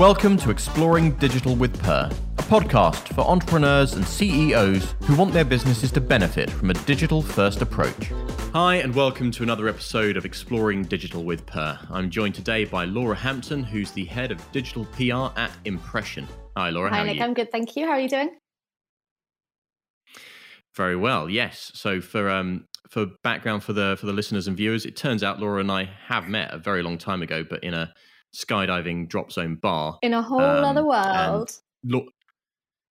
Welcome to Exploring Digital with Per, a podcast for entrepreneurs and CEOs who want their businesses to benefit from a digital first approach. Hi, and welcome to another episode of Exploring Digital with Per. I'm joined today by Laura Hampton, who's the head of digital PR at Impression. Hi, Laura. Hi, Nick. I'm good, thank you. How are you doing? Very well, yes. So for um, for background for the for the listeners and viewers, it turns out Laura and I have met a very long time ago, but in a skydiving drop zone bar in a whole um, other world. Lo-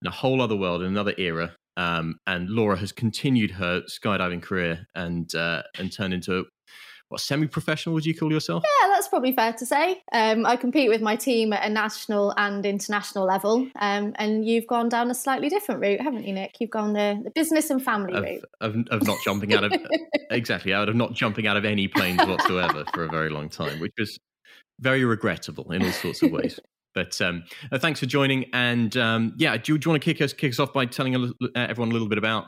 in a whole other world, in another era. Um, and Laura has continued her skydiving career and uh, and turned into what semi-professional would you call yourself? Yeah, that's probably fair to say. Um, I compete with my team at a national and international level, um, and you've gone down a slightly different route, haven't you, Nick? You've gone the, the business and family of, route of, of not jumping out of exactly out of not jumping out of any planes whatsoever for a very long time, which was very regrettable in all sorts of ways. But um, uh, thanks for joining, and um, yeah, do, do, you want to kick us kick us off by telling a, uh, everyone a little bit about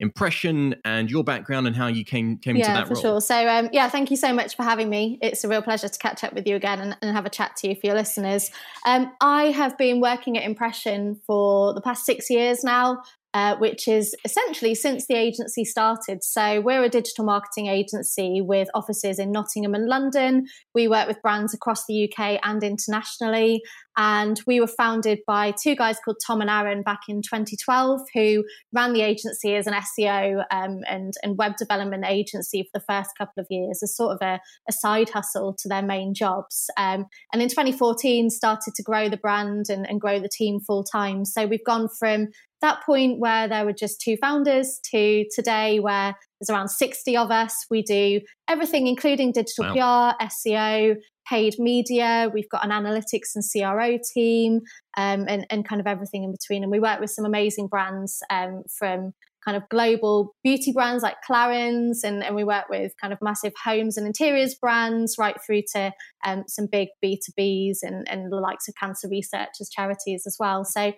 impression and your background and how you came came yeah, into that for role. sure. So um, yeah, thank you so much for having me. It's a real pleasure to catch up with you again and, and have a chat to you for your listeners. Um, I have been working at Impression for the past six years now uh, which is essentially since the agency started. So we're a digital marketing agency with offices in Nottingham and London. We work with brands across the UK and internationally. And we were founded by two guys called Tom and Aaron back in 2012, who ran the agency as an SEO um, and, and web development agency for the first couple of years as sort of a, a side hustle to their main jobs. Um, and in 2014, started to grow the brand and, and grow the team full time. So we've gone from that point where there were just two founders to today where there's around 60 of us. We do everything, including digital wow. PR, SEO, paid media. We've got an analytics and CRO team um, and, and kind of everything in between. And we work with some amazing brands um, from kind of global beauty brands like Clarins, and, and, we work with kind of massive homes and interiors brands, right through to um, some big B2Bs and, and the likes of cancer research as charities as well. So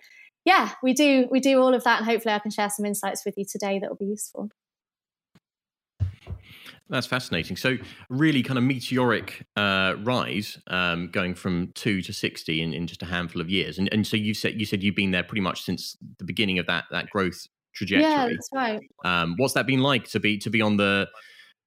yeah, we do we do all of that, and hopefully, I can share some insights with you today that will be useful. That's fascinating. So, really, kind of meteoric uh, rise, um, going from two to sixty in, in just a handful of years. And, and so you said you said you've been there pretty much since the beginning of that that growth trajectory. Yeah, that's right. Um, what's that been like to be to be on the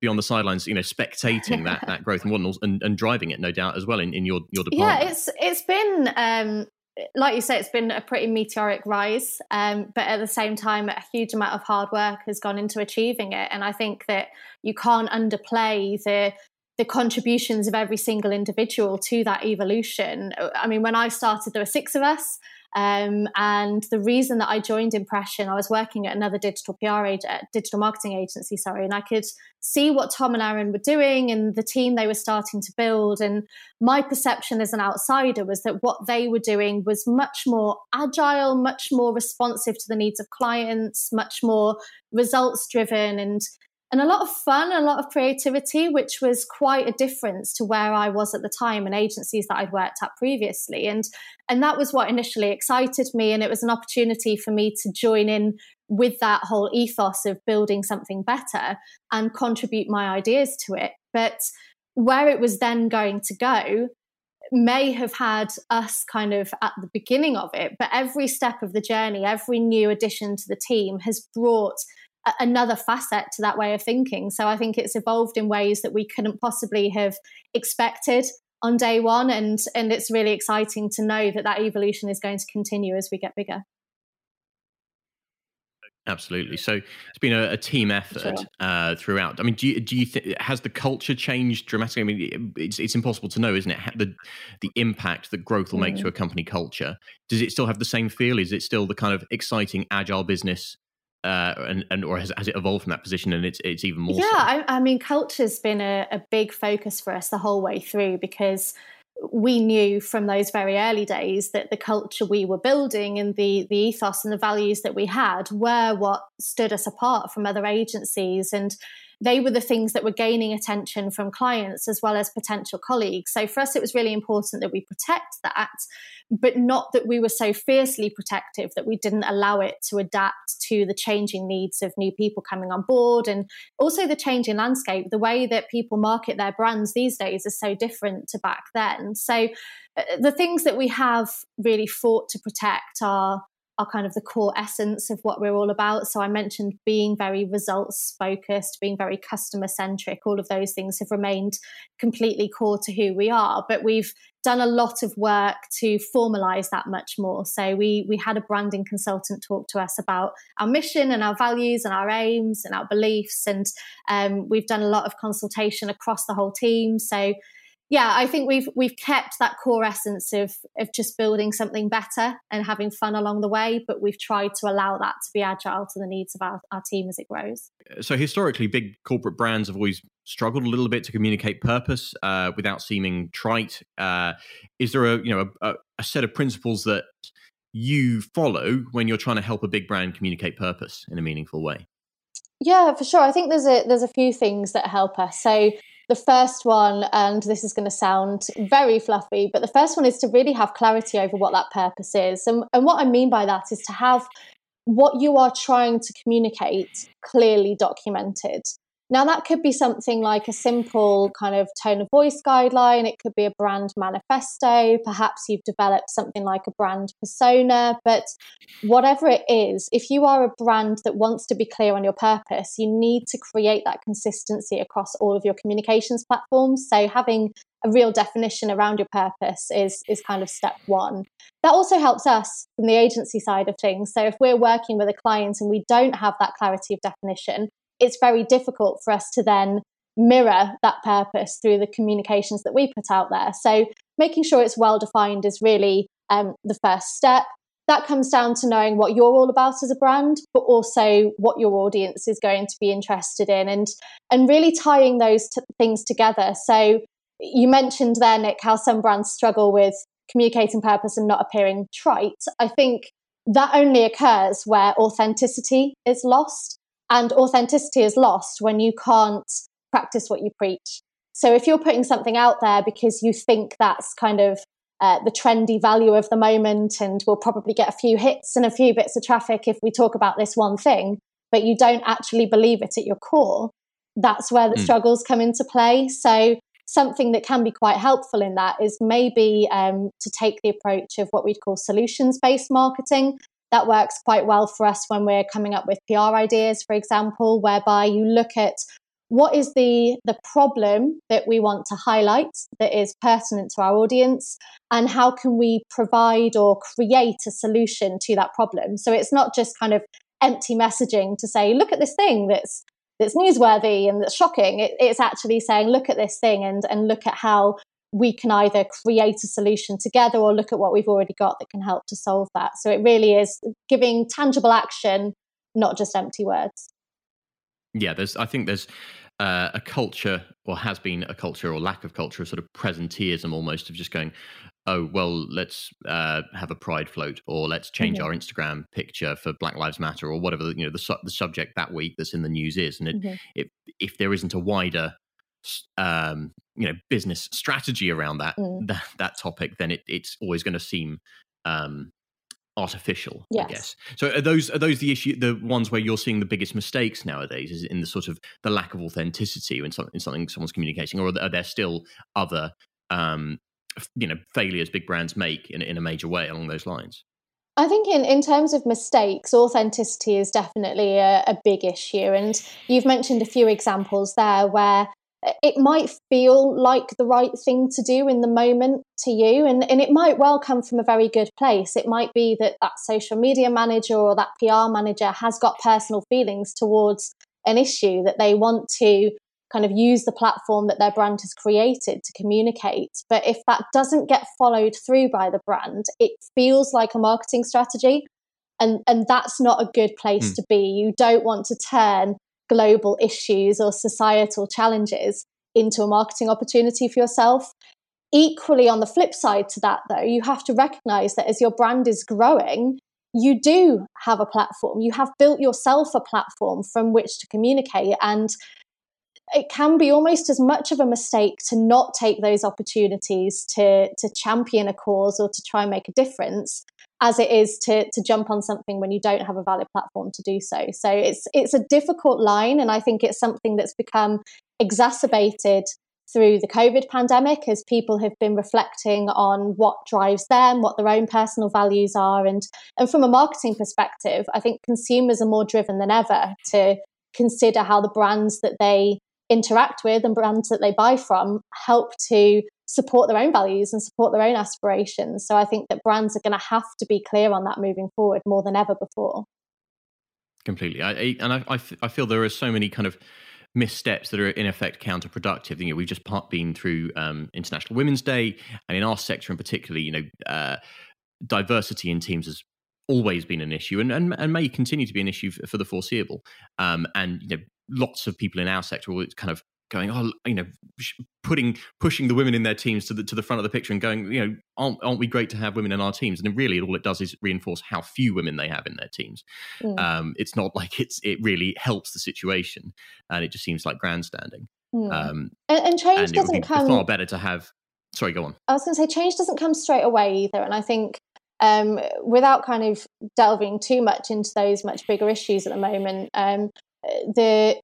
be on the sidelines, you know, spectating that that growth and and, and driving it, no doubt, as well in, in your your department. Yeah, it's it's been um, like you say, it's been a pretty meteoric rise, um, but at the same time, a huge amount of hard work has gone into achieving it. And I think that you can't underplay the the contributions of every single individual to that evolution. I mean, when I started, there were six of us. Um, and the reason that I joined Impression, I was working at another digital PR agent, digital marketing agency, sorry, and I could see what Tom and Aaron were doing and the team they were starting to build. And my perception as an outsider was that what they were doing was much more agile, much more responsive to the needs of clients, much more results driven and and a lot of fun, a lot of creativity, which was quite a difference to where I was at the time and agencies that I'd worked at previously. And and that was what initially excited me. And it was an opportunity for me to join in with that whole ethos of building something better and contribute my ideas to it. But where it was then going to go may have had us kind of at the beginning of it, but every step of the journey, every new addition to the team has brought another facet to that way of thinking. So I think it's evolved in ways that we couldn't possibly have expected on day one, and and it's really exciting to know that that evolution is going to continue as we get bigger. Absolutely. So it's been a, a team effort sure. uh, throughout. I mean, do you, do you think has the culture changed dramatically? I mean, it's it's impossible to know, isn't it? The the impact that growth will make mm. to a company culture. Does it still have the same feel? Is it still the kind of exciting, agile business uh, and, and or has, has it evolved from that position and it's it's even more yeah so? I, I, mean culture's been a, a big focus for us the whole way through because we knew from those very early days that the culture we were building and the the ethos and the values that we had were what stood us apart from other agencies and they were the things that were gaining attention from clients as well as potential colleagues. So for us, it was really important that we protect that, but not that we were so fiercely protective that we didn't allow it to adapt to the changing needs of new people coming on board and also the changing landscape. The way that people market their brands these days is so different to back then. So uh, the things that we have really fought to protect are are kind of the core essence of what we're all about. So I mentioned being very results focused, being very customer centric. All of those things have remained completely core to who we are, but we've done a lot of work to formalize that much more. So we we had a branding consultant talk to us about our mission and our values and our aims and our beliefs, and um, we've done a lot of consultation across the whole team. So yeah, I think we've we've kept that core essence of of just building something better and having fun along the way, but we've tried to allow that to be agile to the needs of our, our team as it grows. So historically, big corporate brands have always struggled a little bit to communicate purpose uh, without seeming trite. Uh, is there a you know a, a set of principles that you follow when you're trying to help a big brand communicate purpose in a meaningful way? Yeah, for sure. I think there's a there's a few things that help us. So the first one, and this is going to sound very fluffy, but the first one is to really have clarity over what that purpose is. And, and what I mean by that is to have what you are trying to communicate clearly documented. Now, that could be something like a simple kind of tone of voice guideline. It could be a brand manifesto. Perhaps you've developed something like a brand persona. But whatever it is, if you are a brand that wants to be clear on your purpose, you need to create that consistency across all of your communications platforms. So, having a real definition around your purpose is, is kind of step one. That also helps us from the agency side of things. So, if we're working with a client and we don't have that clarity of definition, it's very difficult for us to then mirror that purpose through the communications that we put out there. So making sure it's well defined is really um, the first step. That comes down to knowing what you're all about as a brand, but also what your audience is going to be interested in, and and really tying those t- things together. So you mentioned there, Nick, how some brands struggle with communicating purpose and not appearing trite. I think that only occurs where authenticity is lost. And authenticity is lost when you can't practice what you preach. So if you're putting something out there because you think that's kind of uh, the trendy value of the moment and we'll probably get a few hits and a few bits of traffic if we talk about this one thing, but you don't actually believe it at your core, that's where the mm. struggles come into play. So something that can be quite helpful in that is maybe um, to take the approach of what we'd call solutions based marketing that works quite well for us when we're coming up with PR ideas, for example, whereby you look at what is the the problem that we want to highlight that is pertinent to our audience and how can we provide or create a solution to that problem. So it's not just kind of empty messaging to say look at this thing that's that's newsworthy and that's shocking. It, it's actually saying look at this thing and and look at how we can either create a solution together or look at what we've already got that can help to solve that. So it really is giving tangible action, not just empty words. Yeah, there's. I think there's uh, a culture, or has been a culture, or lack of culture, of sort of presenteeism, almost of just going, oh well, let's uh, have a pride float, or let's change mm-hmm. our Instagram picture for Black Lives Matter, or whatever you know the su- the subject that week that's in the news is, and it, mm-hmm. if if there isn't a wider um, you know business strategy around that mm. that, that topic, then it, it's always going to seem um, artificial. Yes. I guess. So are those are those the issue the ones where you're seeing the biggest mistakes nowadays? Is in the sort of the lack of authenticity in something, in something someone's communicating, or are there still other um, you know failures big brands make in, in a major way along those lines? I think in, in terms of mistakes, authenticity is definitely a, a, big issue. And you've mentioned a few examples there where it might feel like the right thing to do in the moment to you and, and it might well come from a very good place. It might be that that social media manager or that pr manager has got personal feelings towards an issue that they want to kind of use the platform that their brand has created to communicate. But if that doesn't get followed through by the brand it feels like a marketing strategy and and that's not a good place mm. to be. You don't want to turn global issues or societal challenges into a marketing opportunity for yourself. Equally, on the flip side to that, though, you have to recognize that as your brand is growing, you do have a platform. You have built yourself a platform from which to communicate. And it can be almost as much of a mistake to not take those opportunities to to champion a cause or to try and make a difference as it is to to jump on something when you don't have a valid platform to do so. So it's it's a difficult line, and I think it's something that's become exacerbated through the COVID pandemic as people have been reflecting on what drives them, what their own personal values are, and and from a marketing perspective, I think consumers are more driven than ever to consider how the brands that they interact with and brands that they buy from help to support their own values and support their own aspirations. So I think that brands are going to have to be clear on that moving forward more than ever before. Completely, I, and I, I, I feel there are so many kind of missteps that are in effect counterproductive. You know, we've just been through um, International Women's Day, and in our sector in particular, you know, uh, diversity in teams has always been an issue, and, and, and may continue to be an issue for, for the foreseeable. Um, and you know, lots of people in our sector will kind of going, oh, you know, putting pushing the women in their teams to the to the front of the picture and going, you know, aren't, aren't we great to have women in our teams? And really, all it does is reinforce how few women they have in their teams. Mm. Um, it's not like it's it really helps the situation, and it just seems like grandstanding. Mm. Um, and, and, change and doesn't come far better to have. Sorry, go on. I was going to say change doesn't come straight away either, and I think um, without kind of delving too much into those much bigger issues at the moment, the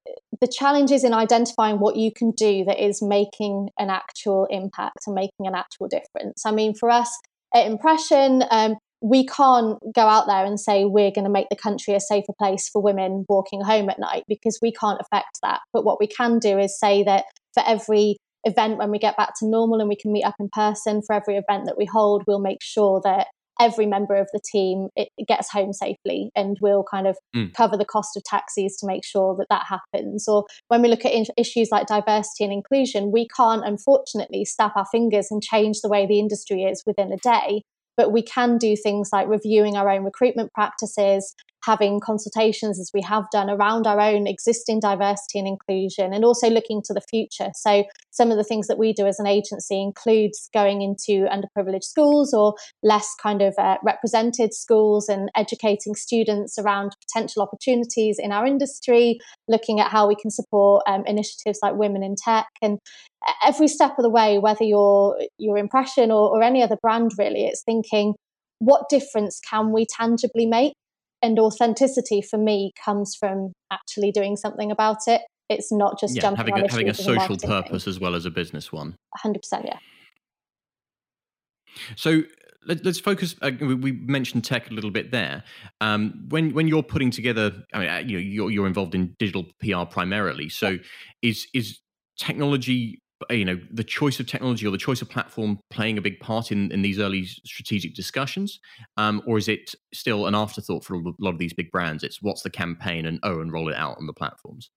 the challenges in identifying what you can do that is making an actual impact and making an actual difference. I mean, for us at Impression, um, we can't go out there and say we're going to make the country a safer place for women walking home at night because we can't affect that. But what we can do is say that for every event when we get back to normal and we can meet up in person, for every event that we hold, we'll make sure that every member of the team it, gets home safely and we'll kind of mm. cover the cost of taxis to make sure that that happens or when we look at in- issues like diversity and inclusion we can't unfortunately snap our fingers and change the way the industry is within a day but we can do things like reviewing our own recruitment practices having consultations as we have done around our own existing diversity and inclusion and also looking to the future. So some of the things that we do as an agency includes going into underprivileged schools or less kind of uh, represented schools and educating students around potential opportunities in our industry looking at how we can support um, initiatives like women in tech and every step of the way whether you're your impression or, or any other brand really it's thinking what difference can we tangibly make and authenticity for me comes from actually doing something about it. It's not just yeah, jumping having on a, having a social purpose thing. as well as a business one. Hundred percent, yeah. So let, us focus. Uh, we mentioned tech a little bit there. Um, when when you're putting together, I mean, uh, you know, you're, you're involved in digital PR primarily. So, is is technology you know the choice of technology or the choice of platform playing a big part in, in these early strategic discussions um, or is it still an afterthought for a lot of these big brands? It's what's the campaign and oh and roll it out on the platforms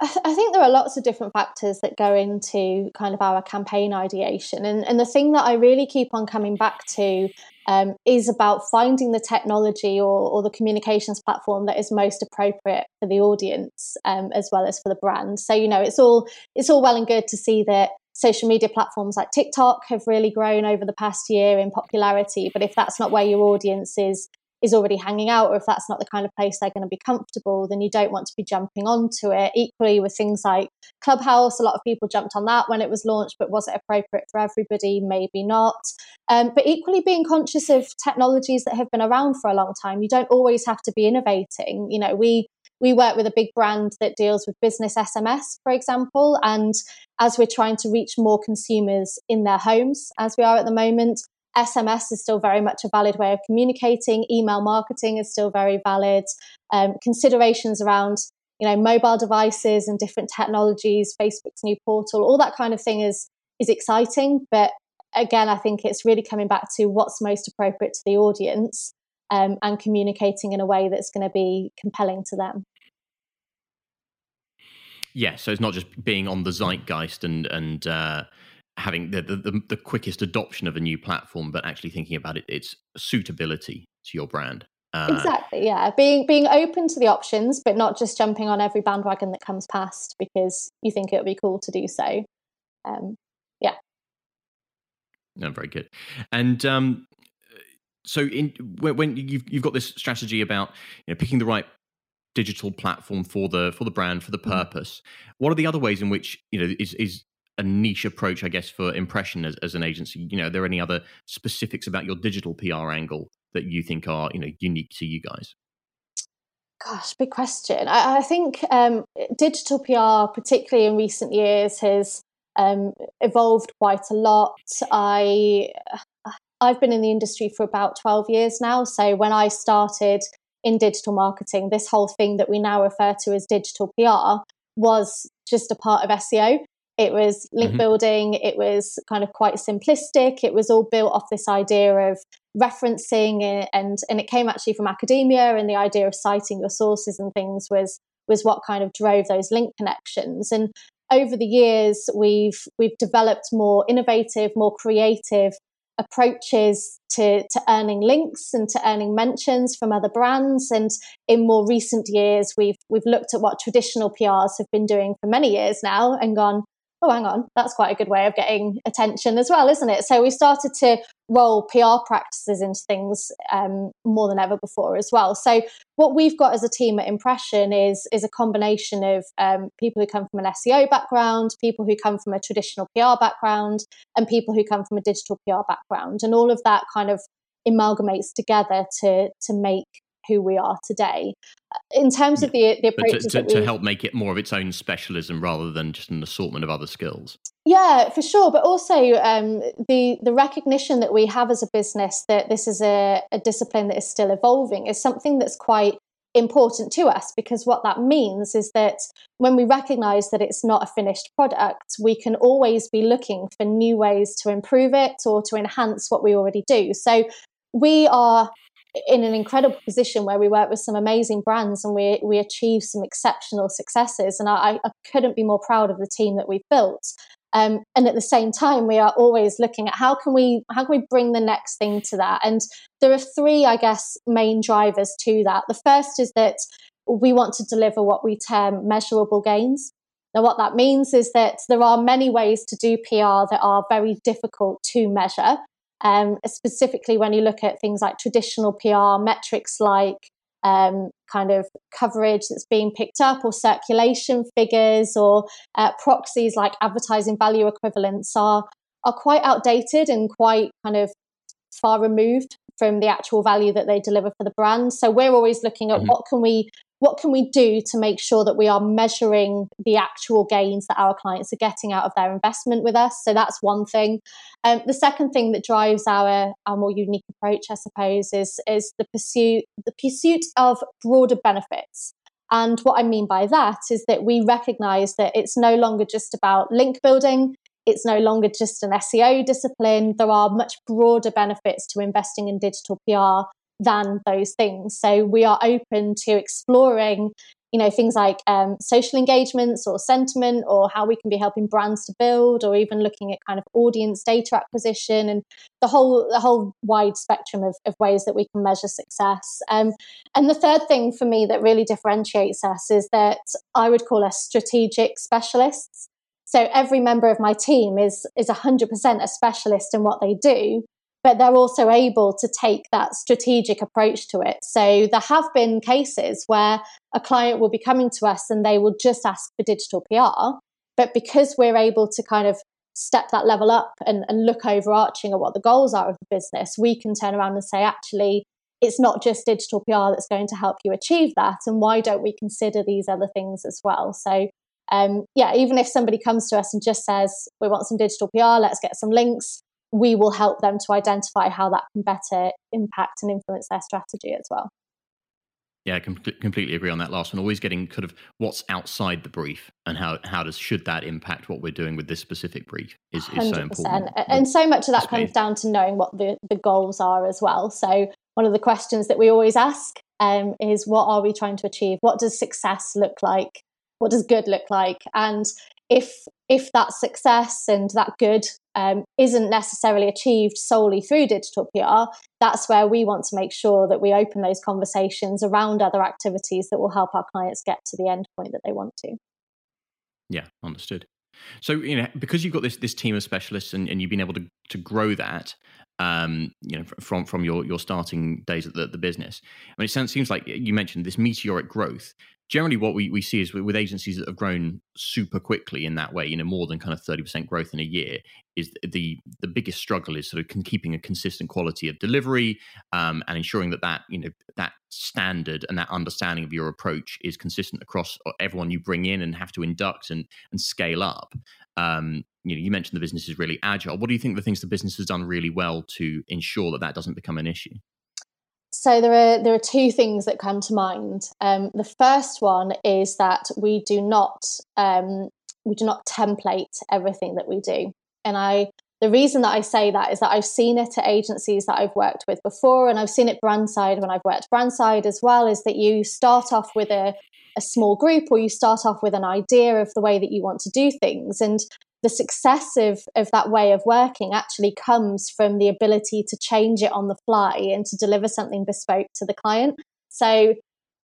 I think there are lots of different factors that go into kind of our campaign ideation. And, and the thing that I really keep on coming back to um, is about finding the technology or, or, the communications platform that is most appropriate for the audience um, as well as for the brand. So, you know, it's all it's all well and good to see that social media platforms like TikTok have really grown over the past year in popularity. But if that's not where your audience is is already hanging out, or if that's not the kind of place they're going to be comfortable, then you don't want to be jumping onto it. Equally, with things like Clubhouse, a lot of people jumped on that when it was launched, but was it appropriate for everybody? Maybe not. Um, but equally, being conscious of technologies that have been around for a long time, you don't always have to be innovating. You know, we we work with a big brand that deals with business SMS, for example. And as we're trying to reach more consumers in their homes, as we are at the moment, SMS is still very much a valid way of communicating. Email marketing is still very valid. Um, considerations around you know mobile devices and different technologies, Facebook's new portal, all that kind of thing is is exciting. But again, I think it's really coming back to what's most appropriate to the audience um, and communicating in a way that's going to be compelling to them. Yeah, so it's not just being on the zeitgeist and and uh, having the, the, the quickest adoption of a new platform, but actually thinking about it, its suitability to your brand. Uh, exactly. Yeah, being being open to the options, but not just jumping on every bandwagon that comes past because you think it would be cool to do so. Um, yeah. No, very good. And um, so, in when, when you've you've got this strategy about you know picking the right digital platform for the for the brand for the mm. purpose. What are the other ways in which you know is is a niche approach, I guess, for impression as, as an agency? You know, are there any other specifics about your digital PR angle that you think are you know unique to you guys? Gosh, big question. I, I think um, digital PR, particularly in recent years, has um, evolved quite a lot. I I've been in the industry for about twelve years now. So when I started in digital marketing, this whole thing that we now refer to as digital PR was just a part of SEO. It was link mm-hmm. building. It was kind of quite simplistic. It was all built off this idea of referencing and and it came actually from academia and the idea of citing your sources and things was was what kind of drove those link connections and over the years we've we've developed more innovative more creative approaches to, to earning links and to earning mentions from other brands and in more recent years we've we've looked at what traditional PRs have been doing for many years now and gone oh, hang on, that's quite a good way of getting attention as well, isn't it? So we started to roll PR practices into things um, more than ever before as well. So what we've got as a team at Impression is is a combination of um, people who come from an SEO background, people who come from a traditional PR background, and people who come from a digital PR background, and all of that kind of amalgamates together to to make who we are today. In terms of the the approaches to, to, to help make it more of its own specialism rather than just an assortment of other skills. Yeah, for sure. But also um, the the recognition that we have as a business that this is a, a discipline that is still evolving is something that's quite important to us because what that means is that when we recognize that it's not a finished product, we can always be looking for new ways to improve it or to enhance what we already do. So we are in an incredible position where we work with some amazing brands and we we achieve some exceptional successes. And I, I couldn't be more proud of the team that we've built. Um, and at the same time, we are always looking at how can we how can we bring the next thing to that. And there are three, I guess, main drivers to that. The first is that we want to deliver what we term measurable gains. Now, what that means is that there are many ways to do PR that are very difficult to measure. Um, specifically, when you look at things like traditional PR metrics like um, kind of coverage that's being picked up or circulation figures or uh, proxies like advertising value equivalents are are quite outdated and quite kind of far removed from the actual value that they deliver for the brand. So we're always looking at mm-hmm. what can we what can we do to make sure that we are measuring the actual gains that our clients are getting out of their investment with us? So that's one thing. Um, the second thing that drives our our more unique approach, I suppose, is is the pursuit the pursuit of broader benefits. And what I mean by that is that we recognize that it's no longer just about link building. It's no longer just an SEO discipline. There are much broader benefits to investing in digital PR than those things. So we are open to exploring, you know, things like um, social engagements or sentiment or how we can be helping brands to build or even looking at kind of audience data acquisition and the whole the whole wide spectrum of, of ways that we can measure success. Um, and the third thing for me that really differentiates us is that I would call us strategic specialists. So every member of my team is is 100% a specialist in what they do, but they're also able to take that strategic approach to it. So there have been cases where a client will be coming to us and they will just ask for digital PR, but because we're able to kind of step that level up and, and look overarching at what the goals are of the business, we can turn around and say, actually, it's not just digital PR that's going to help you achieve that. And why don't we consider these other things as well? So, um, yeah, even if somebody comes to us and just says, we want some digital PR, let's get some links, we will help them to identify how that can better impact and influence their strategy as well. Yeah, I com- completely agree on that last one. Always getting kind of what's outside the brief and how how does should that impact what we're doing with this specific brief is, is so important. And so much of that comes down to knowing what the, the goals are as well. So one of the questions that we always ask um, is what are we trying to achieve? What does success look like? What does good look like? And if if that success and that good um, isn't necessarily achieved solely through digital PR, that's where we want to make sure that we open those conversations around other activities that will help our clients get to the end point that they want to. Yeah, understood. So you know, because you've got this this team of specialists and, and you've been able to to grow that, um, you know, from from your your starting days at the, the business. I mean, it sounds, seems like you mentioned this meteoric growth. Generally, what we, we see is with, agencies that have grown super quickly in that way, you know, more than kind of thirty percent growth in a year, is the the biggest struggle is sort of keeping a consistent quality of delivery um, and ensuring that that you know that standard and that understanding of your approach is consistent across uh, everyone you bring in and have to induct and and scale up. Um, you know, you mentioned the business is really agile. What do you think the things the business has done really well to ensure that that doesn't become an issue? So there are there are two things that come to mind. Um, the first one is that we do not um, we do not template everything that we do, and I the reason that I say that is that I've seen it at agencies that I've worked with before, and I've seen it brand side when I've worked brand side as well. Is that you start off with a a small group or you start off with an idea of the way that you want to do things and the success of, of that way of working actually comes from the ability to change it on the fly and to deliver something bespoke to the client. So,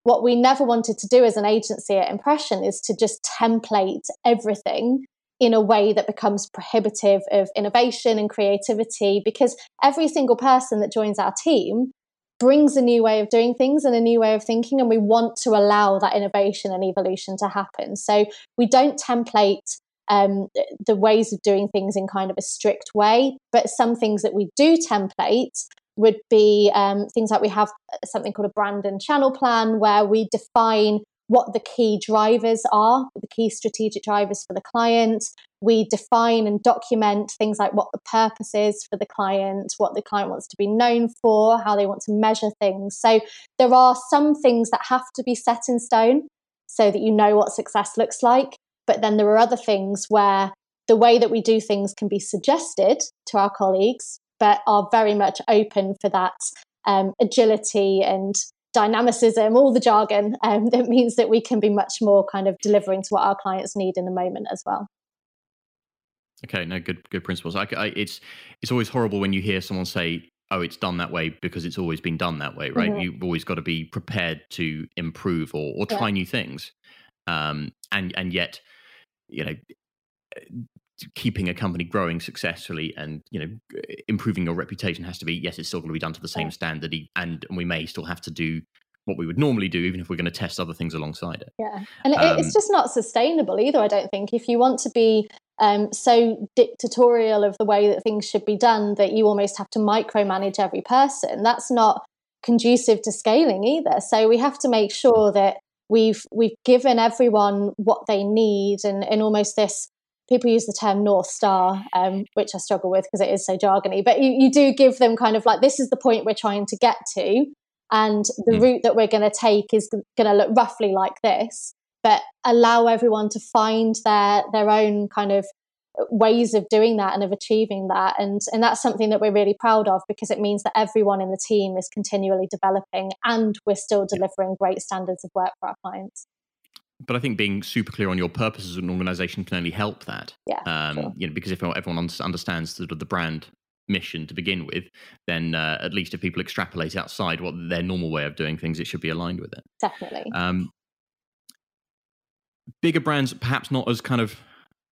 what we never wanted to do as an agency at Impression is to just template everything in a way that becomes prohibitive of innovation and creativity because every single person that joins our team brings a new way of doing things and a new way of thinking and we want to allow that innovation and evolution to happen so we don't template um, the ways of doing things in kind of a strict way. But some things that we do template would be um, things like we have something called a brand and channel plan where we define what the key drivers are, the key strategic drivers for the client. We define and document things like what the purpose is for the client, what the client wants to be known for, how they want to measure things. So there are some things that have to be set in stone so that you know what success looks like. But then there are other things where the way that we do things can be suggested to our colleagues, but are very much open for that um, agility and dynamicism, all the jargon um, that means that we can be much more kind of delivering to what our clients need in the moment as well. Okay, no, good, good principles. I, I, it's it's always horrible when you hear someone say, "Oh, it's done that way because it's always been done that way," right? Mm-hmm. You've always got to be prepared to improve or or try yeah. new things, um, and and yet you know keeping a company growing successfully and you know improving your reputation has to be yes it's still going to be done to the same standard and we may still have to do what we would normally do even if we're going to test other things alongside it. Yeah and um, it's just not sustainable either i don't think. If you want to be um, so dictatorial of the way that things should be done that you almost have to micromanage every person that's not conducive to scaling either. So we have to make sure that we've we've given everyone what they need and, and almost this people use the term north star um, which i struggle with because it is so jargony but you, you do give them kind of like this is the point we're trying to get to and the mm. route that we're going to take is going to look roughly like this but allow everyone to find their their own kind of ways of doing that and of achieving that and and that's something that we're really proud of because it means that everyone in the team is continually developing and we're still delivering great standards of work for our clients but I think being super clear on your purpose as an organization can only help that. Yeah, um, sure. you know, because if everyone understands sort of the brand mission to begin with, then uh, at least if people extrapolate outside what their normal way of doing things, it should be aligned with it. Definitely. Um, bigger brands, perhaps not as kind of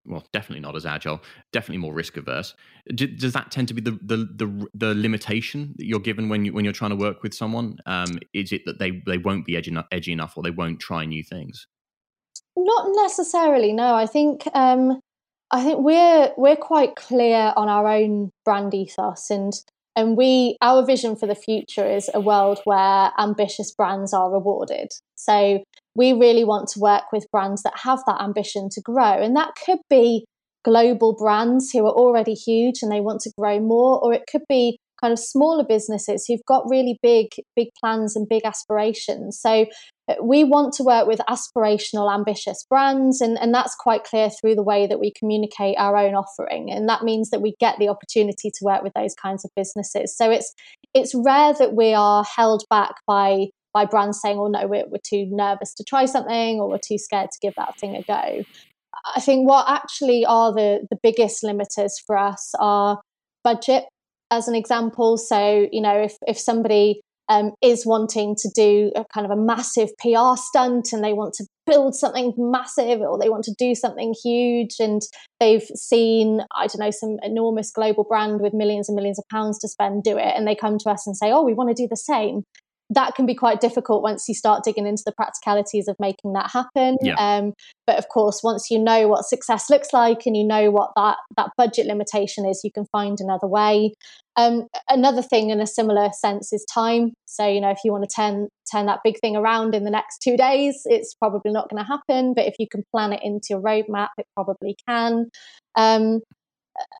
well, definitely not as agile, definitely more risk averse. does that tend to be the, the, the the limitation that you're given when you when you're trying to work with someone? Um, is it that they they won't be edgy enough, edgy enough, or they won't try new things? Not necessarily. No, I think um, I think we're we're quite clear on our own brand ethos, and and we our vision for the future is a world where ambitious brands are rewarded. So we really want to work with brands that have that ambition to grow. And that could be global brands who are already huge and they want to grow more, or it could be kind of smaller businesses who've got really big, big plans and big aspirations. So uh, we want to work with aspirational, ambitious brands, and, and that's quite clear through the way that we communicate our own offering. And that means that we get the opportunity to work with those kinds of businesses. So it's it's rare that we are held back by by brands saying, oh no, we're, we're too nervous to try something or we're too scared to give that thing a go. I think what actually are the, the biggest limiters for us are budget, as an example. So, you know, if, if somebody um, is wanting to do a kind of a massive PR stunt and they want to build something massive or they want to do something huge and they've seen i don't know some enormous global brand with millions and millions of pounds to spend do it and they come to us and say oh we want to do the same that can be quite difficult once you start digging into the practicalities of making that happen. Yeah. Um, but of course, once you know what success looks like and you know what that that budget limitation is, you can find another way. Um, another thing in a similar sense is time. So you know, if you want to turn turn that big thing around in the next two days, it's probably not going to happen. But if you can plan it into your roadmap, it probably can. Um,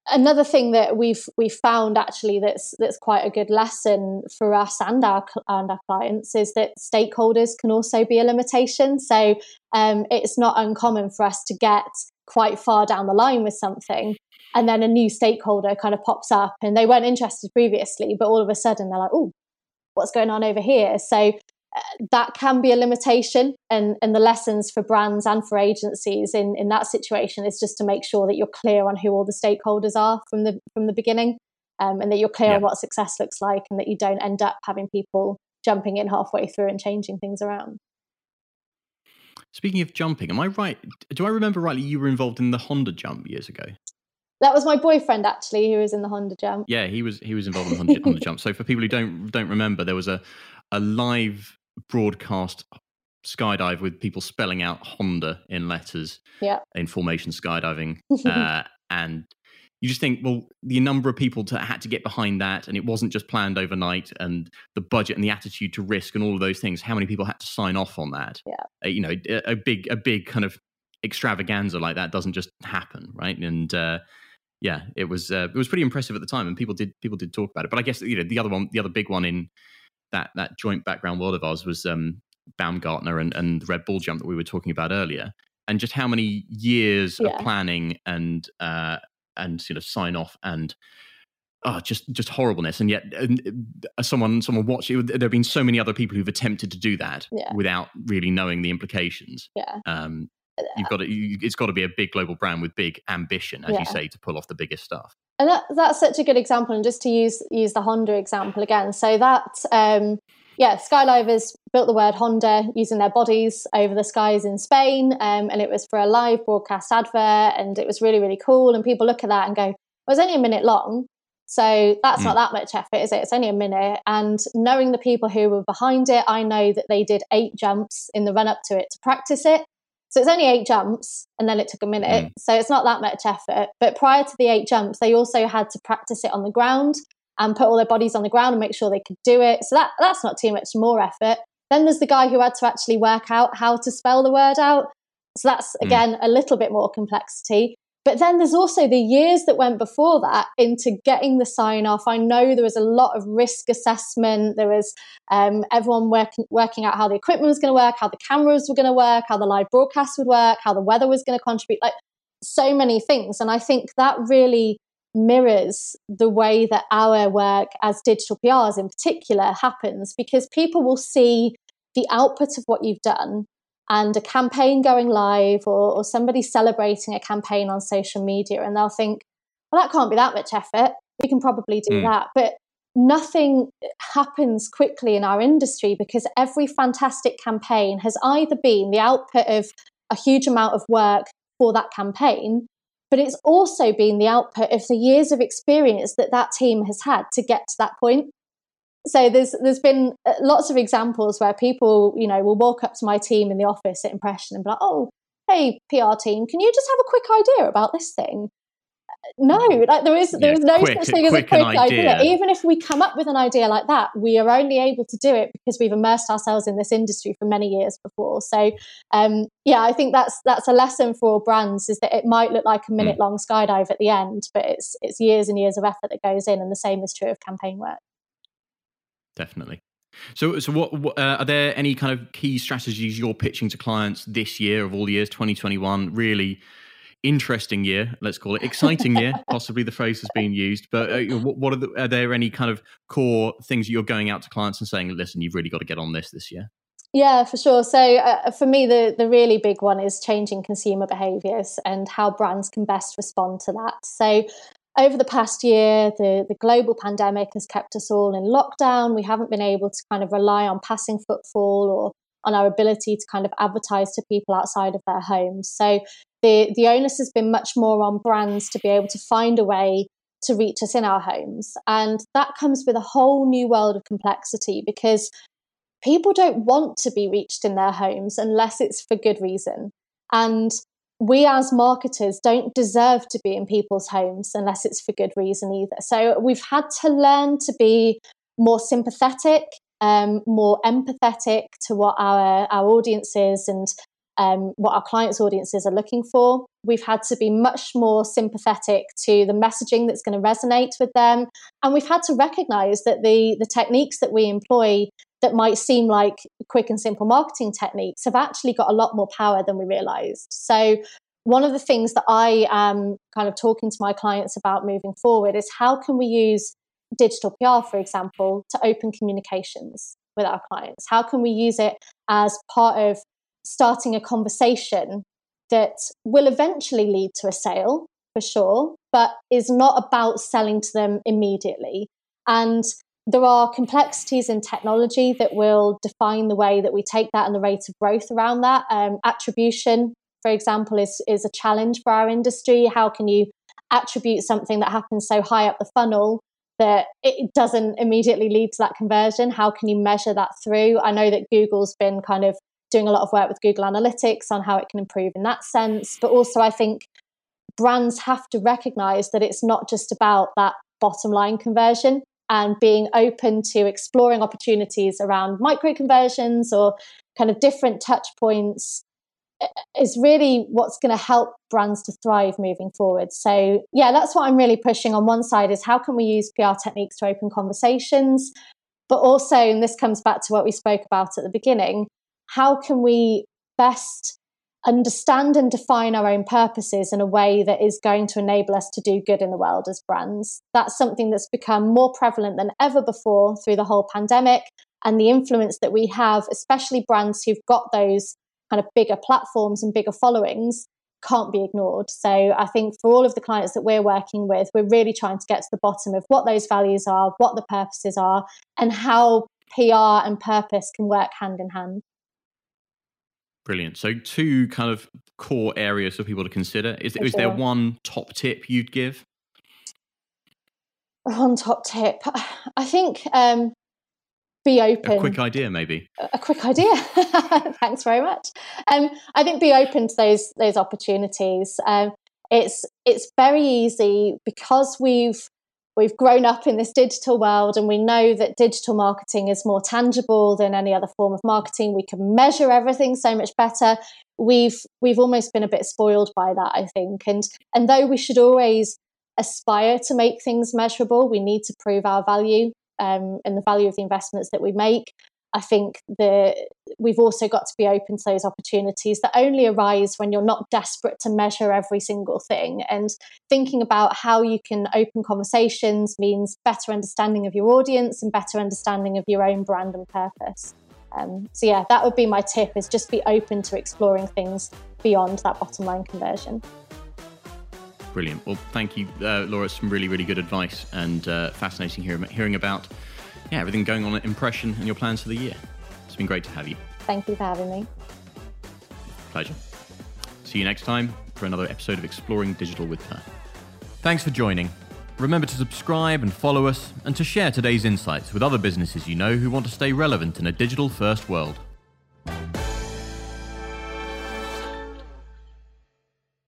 another thing that we've we've found actually that's that's quite a good lesson for us and our and our clients is that stakeholders can also be a limitation. So um, it's not uncommon for us to get quite far down the line with something, and then a new stakeholder kind of pops up, and they weren't interested previously, but all of a sudden they're like, "Oh, what's going on over here?" So that can be a limitation and, and the lessons for brands and for agencies in, in that situation is just to make sure that you're clear on who all the stakeholders are from the from the beginning um, and that you're clear yeah. on what success looks like and that you don't end up having people jumping in halfway through and changing things around. Speaking of jumping am i right do i remember rightly you were involved in the honda jump years ago? That was my boyfriend actually who was in the honda jump. Yeah he was he was involved in the honda, honda jump. So for people who don't don't remember there was a a live broadcast skydive with people spelling out Honda in letters yeah. in formation skydiving. uh, and you just think, well, the number of people to, had to get behind that, and it wasn't just planned overnight, and the budget and the attitude to risk and all of those things. How many people had to sign off on that? Yeah. Uh, you know, a, a, big, a big kind of extravaganza like that doesn't just happen, right? And uh, yeah, it was uh, it was pretty impressive at the time, and people did people did talk about it. But I guess you know the other one, the other big one in that that joint background world of ours was um, Baumgartner and, and the Red Bull jump that we were talking about earlier, and just how many years yeah. of planning and uh, and sort of sign off and oh, just just horribleness. And yet, uh, someone someone watched it. There have been so many other people who've attempted to do that yeah. without really knowing the implications. Yeah. Um, you've got to, you, it's got to be a big global brand with big ambition, as yeah. you say, to pull off the biggest stuff and that, that's such a good example and just to use use the honda example again. So that um, yeah skydivers built the word honda using their bodies over the skies in spain um, and it was for a live broadcast advert and it was really really cool and people look at that and go well, it was only a minute long so that's mm. not that much effort is it? It's only a minute. And knowing the people who were behind it i know that they did eight jumps in the run up to it to practice it so it's only eight jumps and then it took a minute. Mm. So it's not that much effort. But prior to the eight jumps, they also had to practice it on the ground and put all their bodies on the ground and make sure they could do it. So that, that's not too much more effort. Then there's the guy who had to actually work out how to spell the word out. So that's mm. again mm. a little bit more complexity. But then there's also the years that went before that into getting the sign off. I know there was a lot of risk assessment. There was um, everyone working, working out how the equipment was going to work, how the cameras were going to work, how the live broadcast would work, how the weather was going to contribute, like so many things. And I think that really mirrors the way that our work as digital PRs in particular happens because people will see the output of what you've done and a campaign going live or, or somebody celebrating a campaign on social media and they'll think well that can't be that much effort. We can probably do mm. that. But nothing happens quickly in our industry because every fantastic campaign has either been the output of a huge amount of work for that campaign but it's also been the output of the years of experience that that team has had to get to that point so there's there's been uh, lots of examples where people you know will walk up to my team in the office at impression and be like oh hey pr team can you just have a quick idea about this thing no like there is there is yeah, no quick, such thing as a quick idea. idea. even if we come up with an idea like that we are only able to do it because we've immersed ourselves in this industry for many years before so um, yeah i think that's that's a lesson for all brands is that it might look like a hmm. minute long skydive at the end but it's it's years and years of effort that goes in and the same is true of campaign work definitely. So, so what, what uh, are there any kind of key strategies you're pitching to clients this year of all the years, 2021? Really interesting year, let's call it exciting year. Possibly the phrase has been used, but uh, what, what are, the, are there any kind of core things you're going out to clients and saying, listen, you've really got to get on this this year? Yeah, for sure. So uh, for me, the the really big one is changing consumer behaviours and how brands can best respond to that. So over the past year, the, the global pandemic has kept us all in lockdown. We haven't been able to kind of rely on passing footfall or on our ability to kind of advertise to people outside of their homes. So the, the onus has been much more on brands to be able to find a way to reach us in our homes. And that comes with a whole new world of complexity because people don't want to be reached in their homes unless it's for good reason. And we as marketers don't deserve to be in people's homes unless it's for good reason either. So we've had to learn to be more sympathetic, um, more empathetic to what our, our audiences and um, what our clients' audiences are looking for. We've had to be much more sympathetic to the messaging that's going to resonate with them. And we've had to recognize that the, the techniques that we employ that might seem like quick and simple marketing techniques have actually got a lot more power than we realized. So, one of the things that I am kind of talking to my clients about moving forward is how can we use digital PR, for example, to open communications with our clients? How can we use it as part of starting a conversation that will eventually lead to a sale for sure, but is not about selling to them immediately? And there are complexities in technology that will define the way that we take that and the rate of growth around that. Um, attribution, for example, is, is a challenge for our industry. How can you attribute something that happens so high up the funnel that it doesn't immediately lead to that conversion? How can you measure that through? I know that Google's been kind of doing a lot of work with Google Analytics on how it can improve in that sense. But also, I think brands have to recognize that it's not just about that bottom line conversion and being open to exploring opportunities around micro conversions or kind of different touch points is really what's going to help brands to thrive moving forward. So, yeah, that's what I'm really pushing on one side is how can we use PR techniques to open conversations, but also and this comes back to what we spoke about at the beginning, how can we best understand and define our own purposes in a way that is going to enable us to do good in the world as brands. That's something that's become more prevalent than ever before through the whole pandemic and the influence that we have, especially brands who've got those kind of bigger platforms and bigger followings can't be ignored. So I think for all of the clients that we're working with, we're really trying to get to the bottom of what those values are, what the purposes are, and how PR and purpose can work hand in hand. Brilliant. So, two kind of core areas for people to consider. Is, is there one top tip you'd give? One top tip. I think um, be open. A quick idea, maybe. A, quick idea. Thanks very much. Um, I think be open to those those opportunities. Um, it's it's very easy because we've we've grown up in this digital world and we know that digital marketing is more tangible than any other form of marketing. We can measure everything so much better. We've we've almost been a bit spoiled by that i think. And and though we should always aspire to make things measurable we need to prove our value um, and the value of the investments that we make I think the we've also got to be open to those opportunities that only arise when you're not desperate to measure every single thing. And thinking about how you can open conversations means better understanding of your audience and better understanding of your own brand and purpose. Um, so yeah, that would be my tip: is just be open to exploring things beyond that bottom line conversion. Brilliant. Well, thank you, uh, Laura. Some really, really good advice and uh, fascinating hearing, hearing about yeah, everything going on at Impression and your plans for the year. It's been great to have you. Thank you for having me. Pleasure. See you next time for another episode of Exploring Digital with her. Thanks for joining. Remember to subscribe and follow us and to share today's insights with other businesses you know who want to stay relevant in a digital first world.